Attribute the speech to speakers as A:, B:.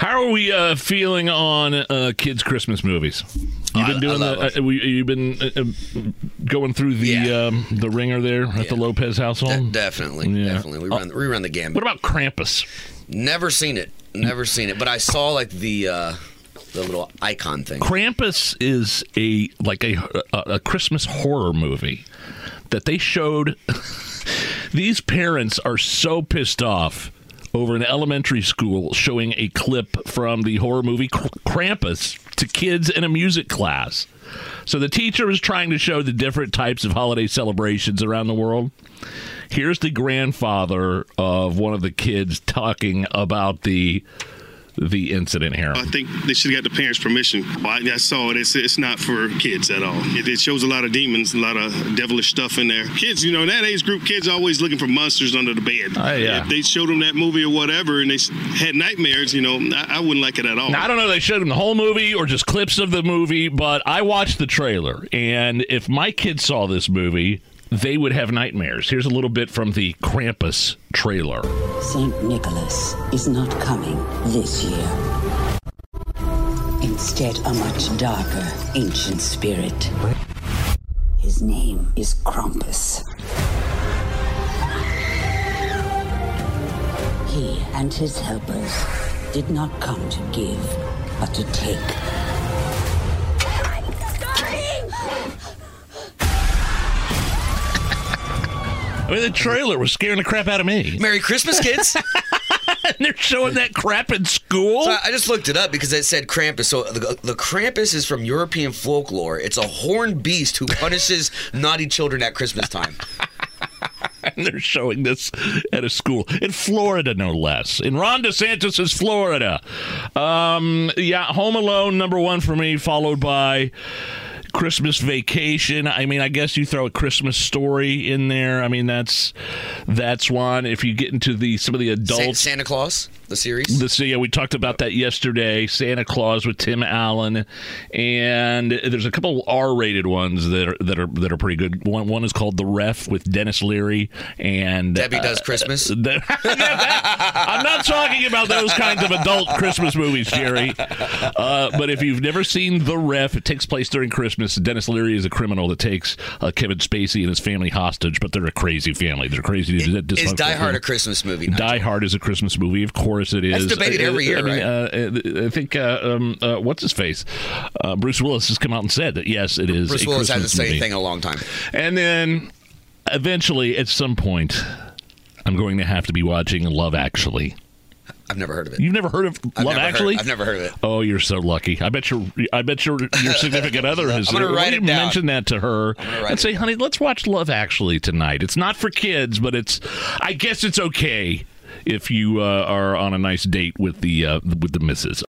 A: How are we uh, feeling on uh, kids' Christmas movies? You've been doing the. Uh, we, you've been uh, uh, going through the
B: Yeah.
A: um, the ringer there at the Lopez household.
B: De- definitely,
A: Yeah.
B: definitely. We run, we run the gambit.
A: what about Krampus?
B: Never seen it. Never seen it. But I saw like the uh, the little icon thing.
A: Krampus is a like a a, a Christmas horror movie that they showed. These parents are so pissed off over an elementary school showing a clip from the horror movie Kr- Krampus to kids in a music class. So the teacher is trying to show the different types of holiday celebrations around the world. Here's the grandfather of one of the kids talking about the the incident here.
C: I think they should have got the parents' permission. Well, I, I saw it. It's, it's not for kids at all. It, it shows a lot of demons, a lot of devilish stuff in there. Kids, you know, in that age group, kids are always looking for monsters under the bed.
A: Oh, yeah.
C: If they showed them that movie or whatever and they had nightmares, you know, I, I wouldn't like it at all.
A: Now, I don't know if they showed them the whole movie or just clips of the movie, but I watched the trailer, and if my kids saw this movie, they would have nightmares. Here's a little bit from the Krampus trailer.
D: St. Nicholas is not coming this year. Instead, a much darker, ancient spirit. His name is Krampus. He and his helpers did not come to give, but to take.
A: I mean, the trailer was scaring the crap out of me.
B: Merry Christmas, kids.
A: and they're showing that crap in school.
B: So I just looked it up because it said Krampus. So the, the Krampus is from European folklore. It's a horned beast who punishes naughty children at Christmas time.
A: and they're showing this at a school in Florida, no less. In Ron DeSantis' Florida. Um, yeah, Home Alone, number one for me, followed by. Christmas Vacation. I mean, I guess you throw a Christmas Story in there. I mean, that's that's one. If you get into the some of the
B: Sa-
A: adults,
B: Santa Claus, the series.
A: the so yeah, we talked about that yesterday. Santa Claus with Tim Allen, and there's a couple R-rated ones that are that are that are pretty good. One one is called The Ref with Denis Leary and
B: Debbie
A: uh,
B: Does Christmas.
A: the- Yeah, that- I'm not talking about those kinds of adult Christmas movies, Jerry. Uh, but if you've never seen The Ref, it takes place during Christmas. Denis Leary is a criminal that takes uh, Kevin Spacey and his family hostage, but they're a crazy family. They're crazy.
B: Is Die Hard a Christmas movie? Nigel?
A: Die Hard is a Christmas movie. Of course it is.
B: That's debated every year,
A: I mean,
B: right?
A: uh, I think uh, um, uh, what's his face, uh, Bruce Willis has come out and said that yes, it is.
B: Bruce Willis
A: Christmas
B: hasn't said
A: movie.
B: anything a long time.
A: And then eventually, at some point, I'm going to have to be watching Love Actually.
B: I've never heard of it.
A: You've never heard of
B: I've
A: Love
B: heard-
A: Actually?
B: I've never heard of it.
A: Oh, you're so lucky. I bet your I bet your your significant other has.
B: I'm gonna write it down.
A: Mention that to her and say, honey, let's watch Love Actually tonight. It's not for kids, but it's. I guess it's okay if you uh, are on a nice date with the uh, with the missus.